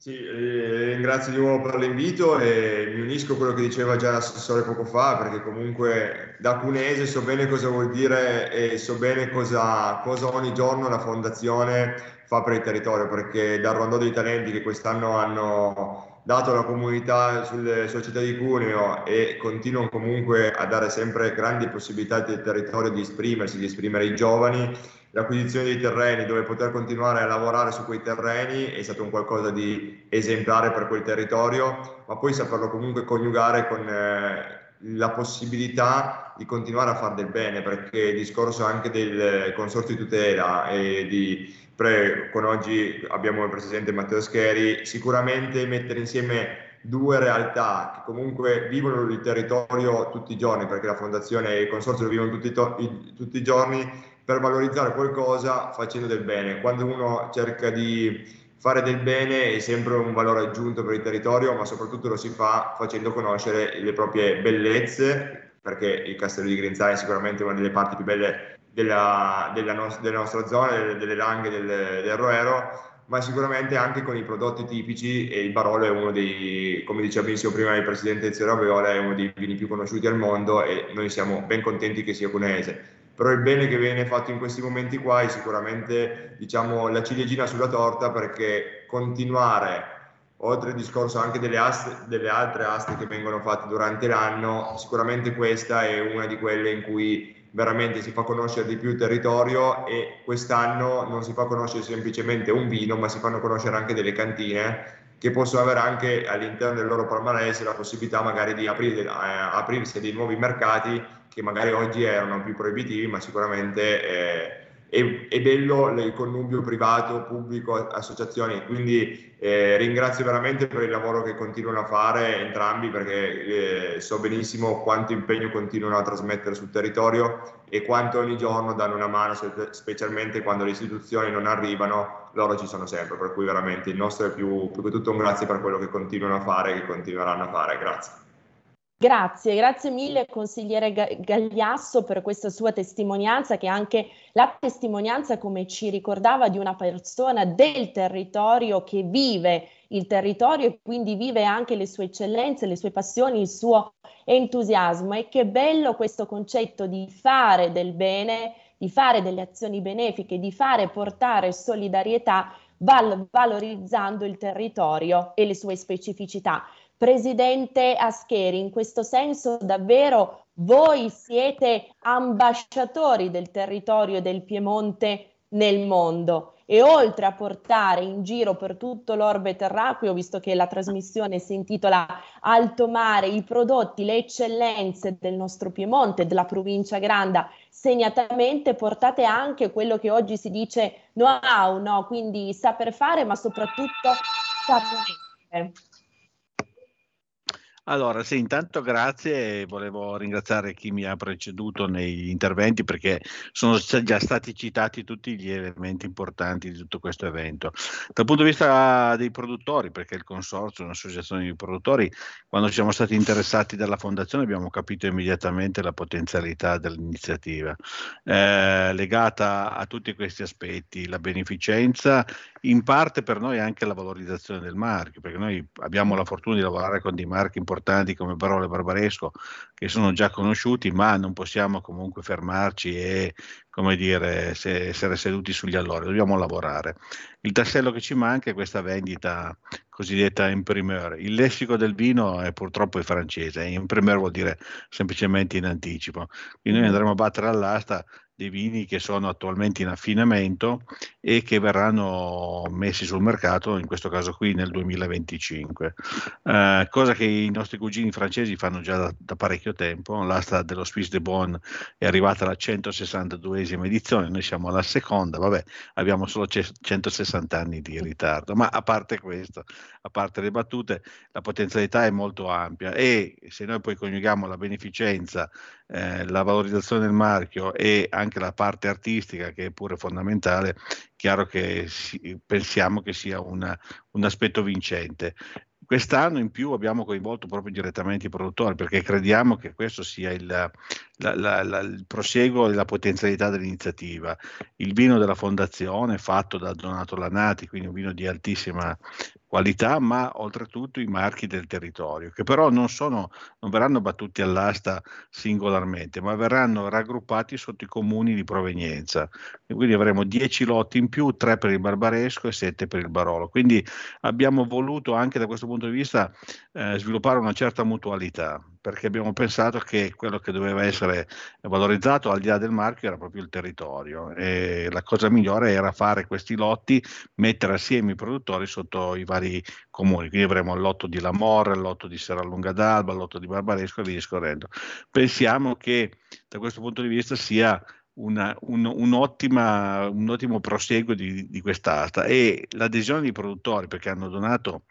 Speaker 10: Sì, eh, ringrazio di nuovo per l'invito e mi unisco a quello che diceva già l'assessore poco fa, perché comunque da cunese so bene cosa vuol dire e so bene cosa, cosa ogni giorno la Fondazione fa per il territorio, perché dal Rondò dei Talenti che quest'anno hanno dato la comunità sulle società di Cuneo e continuano comunque a dare sempre grandi possibilità del territorio di esprimersi, di esprimere i giovani, l'acquisizione dei terreni dove poter continuare a lavorare su quei terreni è stato un qualcosa di esemplare per quel territorio, ma poi saperlo comunque coniugare con eh, la possibilità di continuare a fare del bene, perché il discorso anche del consorzio di tutela e di pre, con oggi abbiamo il presidente Matteo Scheri, sicuramente mettere insieme due realtà che comunque vivono il territorio tutti i giorni, perché la fondazione e il consorzio lo vivono tutti, i, tutti i giorni, per valorizzare qualcosa facendo del bene. Quando uno cerca di fare del bene è sempre un valore aggiunto per il territorio, ma soprattutto lo si fa facendo conoscere le proprie bellezze, perché il castello di Grinzai è sicuramente una delle parti più belle della, della, no- della nostra zona, delle, delle langhe del, del Roero, ma sicuramente anche con i prodotti tipici e il Barolo è uno dei, come diceva benissimo prima il presidente Ezio Raveola, è uno dei vini più conosciuti al mondo e noi siamo ben contenti che sia cuneese. Però il bene che viene fatto in questi momenti qua è sicuramente diciamo, la ciliegina sulla torta perché continuare oltre al discorso anche delle, aste, delle altre aste che vengono fatte durante l'anno, sicuramente questa è una di quelle in cui veramente si fa conoscere di più il territorio e quest'anno non si fa conoscere semplicemente un vino, ma si fanno conoscere anche delle cantine che possono avere anche all'interno del loro palmarès la possibilità magari di aprire, eh, aprirsi a dei nuovi mercati che magari oggi erano più proibitivi, ma sicuramente eh, è, è, bello il connubio privato, pubblico, associazioni, quindi eh, ringrazio veramente per il lavoro che continuano a fare entrambi perché eh, so benissimo quanto impegno continuano a trasmettere sul territorio e quanto ogni giorno danno una mano, specialmente quando le istituzioni non arrivano, loro ci sono sempre, per cui veramente il nostro è più, più che tutto un grazie per quello che continuano a fare e che continueranno a fare. Grazie.
Speaker 3: Grazie, grazie mille consigliere Gagliasso per questa sua testimonianza che è anche la testimonianza, come ci ricordava, di una persona del territorio che vive il territorio e quindi vive anche le sue eccellenze, le sue passioni, il suo entusiasmo. E che bello questo concetto di fare del bene, di fare delle azioni benefiche, di fare portare solidarietà val- valorizzando il territorio e le sue specificità. Presidente Ascheri, in questo senso davvero voi siete ambasciatori del territorio del Piemonte nel mondo e oltre a portare in giro per tutto l'orbe terracqueo, visto che la trasmissione si intitola Alto Mare, i prodotti, le eccellenze del nostro Piemonte, della provincia Granda, segnatamente portate anche quello che oggi si dice know-how, no? quindi saper fare, ma soprattutto saper
Speaker 11: allora, sì, intanto grazie, volevo ringraziare chi mi ha preceduto negli interventi perché sono già stati citati tutti gli elementi importanti di tutto questo evento. Dal punto di vista dei produttori, perché il consorzio è un'associazione di produttori, quando siamo stati interessati dalla fondazione abbiamo capito immediatamente la potenzialità dell'iniziativa, eh, legata a tutti questi aspetti, la beneficenza, in parte per noi anche la valorizzazione del marchio, perché noi abbiamo la fortuna di lavorare con dei marchi importanti importanti come Parole Barbaresco che sono già conosciuti, ma non possiamo comunque fermarci e come dire, se, essere seduti sugli allori, dobbiamo lavorare. Il tassello che ci manca è questa vendita cosiddetta imprimeur. Il lessico del vino è purtroppo il francese, imprimeur vuol dire semplicemente in anticipo. Quindi noi andremo a battere all'asta dei vini che sono attualmente in affinamento e che verranno messi sul mercato, in questo caso qui nel 2025. Eh, cosa che i nostri cugini francesi fanno già da, da parecchio tempo. L'asta dello Suisse de Bonn è arrivata alla 162esima edizione, noi siamo alla seconda, vabbè, abbiamo solo 160 anni di ritardo, ma a parte questo, a parte le battute, la potenzialità è molto ampia e se noi poi coniughiamo la beneficenza, eh, la valorizzazione del marchio e anche la parte artistica che è pure fondamentale, chiaro che si, pensiamo che sia una, un aspetto vincente. Quest'anno in più abbiamo coinvolto proprio direttamente i produttori perché crediamo che questo sia il, la, la, la, il prosieguo della potenzialità dell'iniziativa. Il vino della fondazione fatto da Donato Lanati, quindi un vino di altissima qualità, ma oltretutto i marchi del territorio, che però non, sono, non verranno battuti all'asta singolarmente, ma verranno raggruppati sotto i comuni di provenienza. E quindi avremo 10 lotti in più, 3 per il Barbaresco e 7 per il Barolo. Quindi abbiamo voluto anche da questo punto di vista eh, sviluppare una certa mutualità perché abbiamo pensato che quello che doveva essere valorizzato al di là del marchio era proprio il territorio e la cosa migliore era fare questi lotti, mettere assieme i produttori sotto i vari comuni, quindi avremo il lotto di Lamorra, il lotto di Serralunga d'Alba, il lotto di Barbaresco e via discorrendo. Pensiamo che da questo punto di vista sia una, un, un, un, ottimo proseguo di, di quest'asta e l'adesione dei produttori perché hanno donato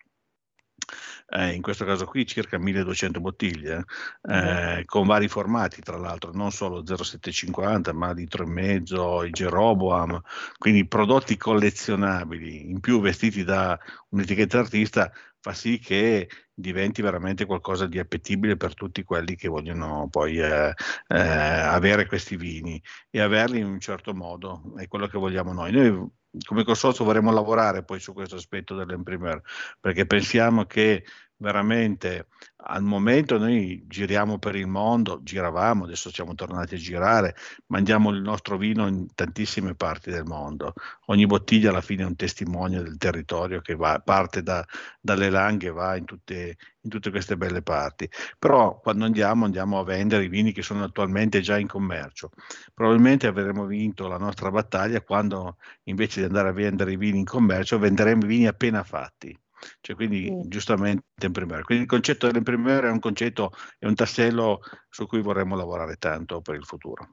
Speaker 11: eh, in questo caso qui circa 1200 bottiglie, eh, con vari formati tra l'altro, non solo 0750 ma e mezzo, i Jeroboam, quindi prodotti collezionabili, in più vestiti da un'etichetta artista, fa sì che diventi veramente qualcosa di appetibile per tutti quelli che vogliono poi eh, eh, avere questi vini e averli in un certo modo, è quello che vogliamo noi. Noi come consorzio vorremmo lavorare poi su questo aspetto dell'imprimer perché pensiamo che veramente al momento noi giriamo per il mondo, giravamo, adesso siamo tornati a girare, mandiamo il nostro vino in tantissime parti del mondo. Ogni bottiglia alla fine è un testimone del territorio che va, parte da, dalle langhe e va in tutte, in tutte queste belle parti. Però quando andiamo andiamo a vendere i vini che sono attualmente già in commercio. Probabilmente avremo vinto la nostra battaglia quando invece di andare a vendere i vini in commercio venderemo i vini appena fatti cioè, quindi mm. giustamente imprimer. Quindi il concetto dell'imprimer è un concetto, è un tassello su cui vorremmo lavorare tanto per il futuro.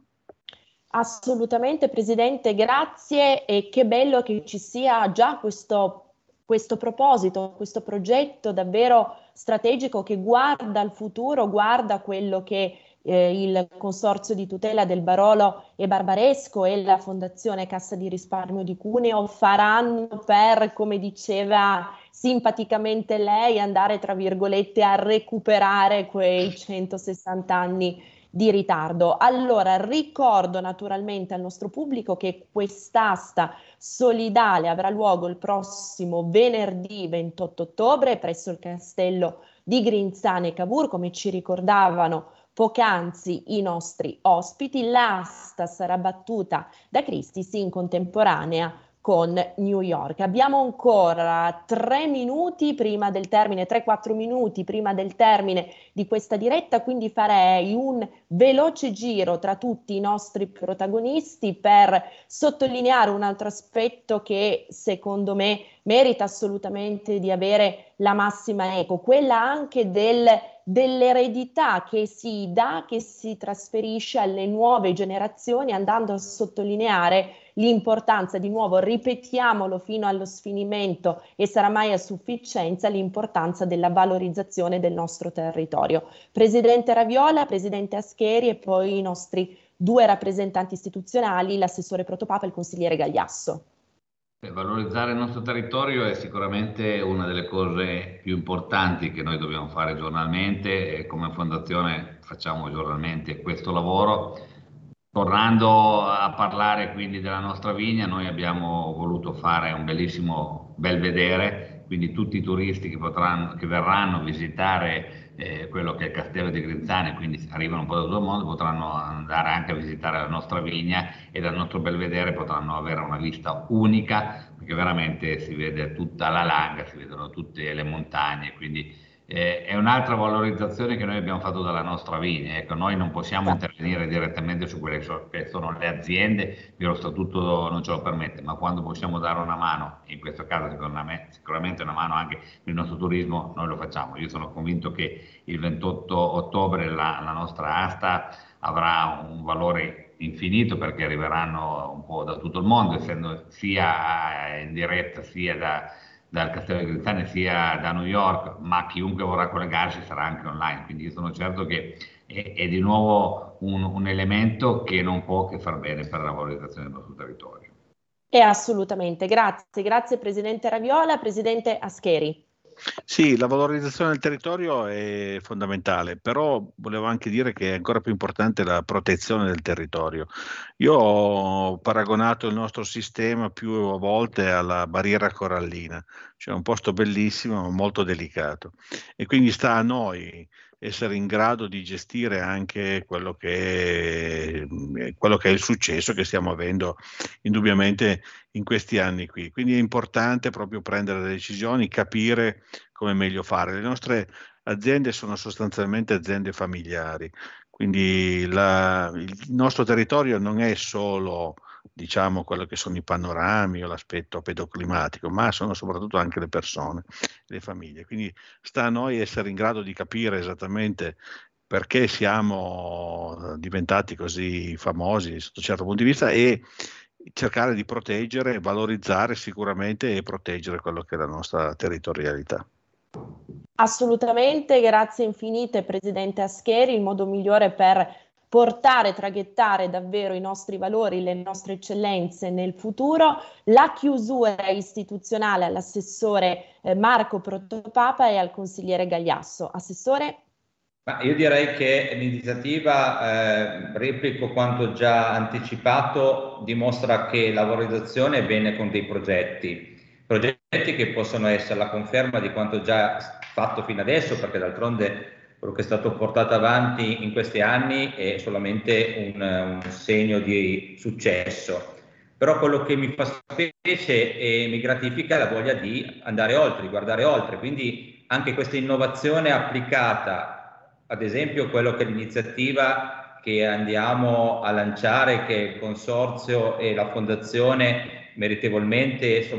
Speaker 3: Assolutamente Presidente, grazie e che bello che ci sia già questo, questo proposito, questo progetto davvero strategico che guarda al futuro, guarda quello che eh, il Consorzio di tutela del Barolo e Barbaresco e la Fondazione Cassa di risparmio di Cuneo faranno per, come diceva simpaticamente lei, andare tra virgolette a recuperare quei 160 anni di ritardo. Allora, ricordo naturalmente al nostro pubblico che quest'asta solidale avrà luogo il prossimo venerdì 28 ottobre presso il castello di Grinzane Cavour, come ci ricordavano poc'anzi i nostri ospiti. L'asta sarà battuta da Christis in contemporanea con New York. Abbiamo ancora tre minuti prima del termine, 3-4 minuti prima del termine di questa diretta, quindi farei un veloce giro tra tutti i nostri protagonisti per sottolineare un altro aspetto che secondo me merita assolutamente di avere la massima eco, quella anche del dell'eredità che si dà, che si trasferisce alle nuove generazioni, andando a sottolineare l'importanza, di nuovo ripetiamolo fino allo sfinimento e sarà mai a sufficienza, l'importanza della valorizzazione del nostro territorio. Presidente Raviola, Presidente Ascheri e poi i nostri due rappresentanti istituzionali, l'assessore Protopapa e il consigliere Gagliasso.
Speaker 8: Valorizzare il nostro territorio è sicuramente una delle cose più importanti che noi dobbiamo fare giornalmente e come fondazione facciamo giornalmente questo lavoro. Tornando a parlare quindi della nostra vigna, noi abbiamo voluto fare un bellissimo belvedere, quindi tutti i turisti che, potranno, che verranno a visitare eh, quello che è il castello di Grinzane, quindi arrivano un po' da tutto il mondo, potranno andare anche a visitare la nostra vigna e dal nostro belvedere potranno avere una vista unica, perché veramente si vede tutta la langa, si vedono tutte le montagne, quindi eh, è un'altra valorizzazione che noi abbiamo fatto dalla nostra vigna. Ecco, noi non possiamo intervenire direttamente su quelle che sono le aziende, lo statuto non ce lo permette, ma quando possiamo dare una mano, in questo caso secondo me, sicuramente una mano anche nel nostro turismo, noi lo facciamo. Io sono convinto che il 28 ottobre la, la nostra asta avrà un valore infinito perché arriveranno un po' da tutto il mondo, essendo sia in diretta sia da dal Castello di Grizzane sia da New York, ma chiunque vorrà collegarsi sarà anche online, quindi io sono certo che è, è di nuovo un, un, elemento che non può che far bene per la valorizzazione del nostro territorio.
Speaker 3: E assolutamente, grazie, grazie Presidente Raviola, Presidente Ascheri.
Speaker 11: Sì, la valorizzazione del territorio è fondamentale, però volevo anche dire che è ancora più importante la protezione del territorio. Io ho paragonato il nostro sistema più volte alla barriera corallina, cioè un posto bellissimo ma molto delicato e quindi sta a noi essere in grado di gestire anche quello che, è, quello che è il successo che stiamo avendo indubbiamente in questi anni qui. Quindi è importante proprio prendere le decisioni, capire come meglio fare. Le nostre aziende sono sostanzialmente aziende familiari, quindi la, il nostro territorio non è solo diciamo quello che sono i panorami o l'aspetto pedoclimatico, ma sono soprattutto anche le persone, le famiglie. Quindi sta a noi essere in grado di capire esattamente perché siamo diventati così famosi sotto un certo punto di vista e cercare di proteggere, valorizzare sicuramente e proteggere quello che è la nostra territorialità.
Speaker 3: Assolutamente, grazie infinite Presidente Ascheri, il modo migliore per portare, traghettare davvero i nostri valori, le nostre eccellenze nel futuro. La chiusura istituzionale all'assessore eh, Marco Protopapa e al consigliere Gagliasso. Assessore?
Speaker 9: Ma io direi che l'iniziativa, eh, replico quanto già anticipato, dimostra che la valorizzazione è bene con dei progetti, progetti che possono essere la conferma di quanto già fatto fino adesso, perché d'altronde quello che è stato portato avanti in questi anni è solamente un, un segno di successo. Però quello che mi fa specie e mi gratifica è la voglia di andare oltre, di guardare oltre. Quindi anche questa innovazione applicata, ad esempio quello che è l'iniziativa che andiamo a lanciare, che il consorzio e la fondazione meritevolmente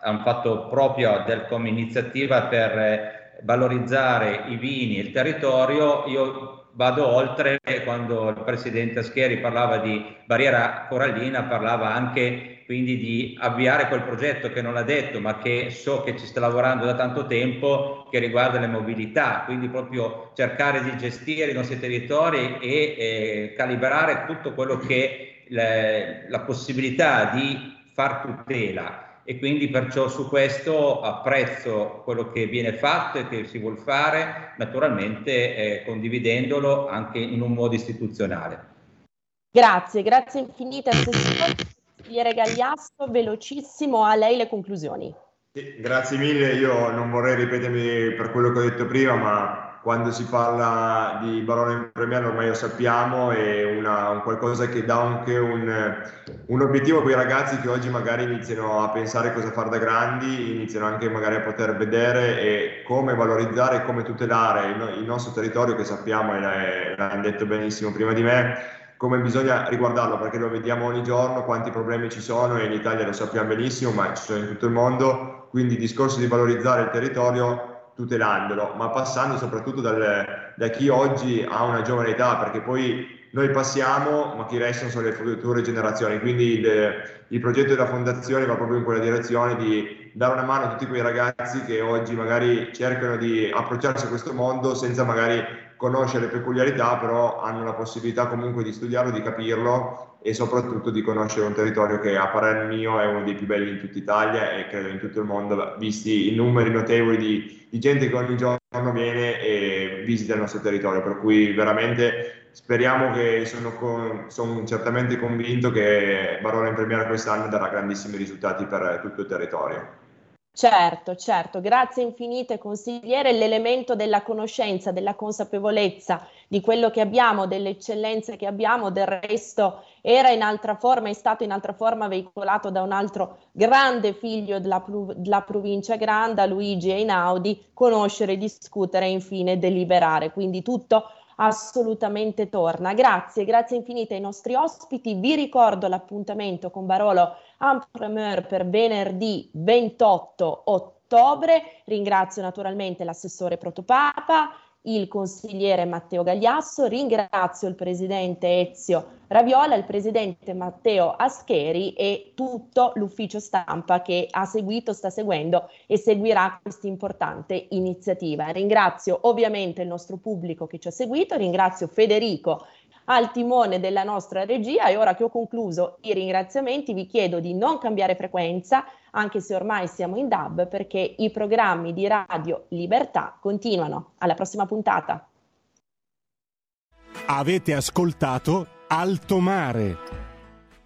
Speaker 9: hanno fatto proprio del come iniziativa per valorizzare i vini e il territorio, io vado oltre quando il presidente Ascheri parlava di barriera corallina, parlava anche quindi di avviare quel progetto che non ha detto ma che so che ci sta lavorando da tanto tempo che riguarda le mobilità, quindi proprio cercare di gestire i nostri territori e eh, calibrare tutto quello che le, la possibilità di far tutela e quindi perciò su questo apprezzo quello che viene fatto e che si vuole fare, naturalmente eh, condividendolo anche in un modo istituzionale.
Speaker 3: Grazie, grazie infinite Consigliere Gagliasso, velocissimo a lei le conclusioni.
Speaker 10: Sì, grazie mille, io non vorrei ripetermi per quello che ho detto prima, ma quando si parla di Barone Premier ormai lo sappiamo, è una, un qualcosa che dà anche un, un, obiettivo a quei ragazzi che oggi magari iniziano a pensare cosa fare da grandi, iniziano anche magari a poter vedere e come valorizzare e come tutelare il, il nostro territorio che sappiamo, e l'hanno detto benissimo prima di me, come bisogna riguardarlo perché lo vediamo ogni giorno, quanti problemi ci sono e in Italia lo sappiamo benissimo, ma ci sono in tutto il mondo, quindi il discorso di valorizzare il territorio tutelandolo, ma passando soprattutto dal, da chi oggi ha una giovane età, perché poi noi passiamo, ma chi restano sono le future generazioni. Quindi il, il, progetto della fondazione va proprio in quella direzione di dare una mano a tutti quei ragazzi che oggi magari cercano di approcciarsi a questo mondo senza magari conoscere le peculiarità, però hanno la possibilità comunque di studiarlo, di capirlo e soprattutto di conoscere un territorio che a parer mio è uno dei più belli in tutta Italia e credo in tutto il mondo, visti i numeri notevoli di, di gente che ogni giorno viene e visita il nostro territorio, per cui veramente speriamo che sono, con, sono certamente convinto che Barone in Premiera quest'anno darà grandissimi risultati per tutto il territorio.
Speaker 3: Certo, certo, grazie infinite consigliere. L'elemento della conoscenza, della consapevolezza di quello che abbiamo, delle eccellenze che abbiamo, del resto era in altra forma, è stato in altra forma veicolato da un altro grande figlio della, della provincia Granda, Luigi Einaudi, conoscere, discutere e infine deliberare. Quindi tutto assolutamente torna. Grazie, grazie infinite ai nostri ospiti. Vi ricordo l'appuntamento con Barolo en premier per venerdì 28 ottobre. Ringrazio naturalmente l'assessore Protopapa, il consigliere Matteo Gagliasso, ringrazio il presidente Ezio Raviola, il presidente Matteo Ascheri e tutto l'ufficio stampa che ha seguito, sta seguendo e seguirà questa importante iniziativa. Ringrazio ovviamente il nostro pubblico che ci ha seguito, ringrazio Federico al timone della nostra regia e ora che ho concluso i ringraziamenti vi chiedo di non cambiare frequenza anche se ormai siamo in DAB perché i programmi di Radio Libertà continuano. Alla prossima puntata.
Speaker 1: Avete ascoltato Alto Mare.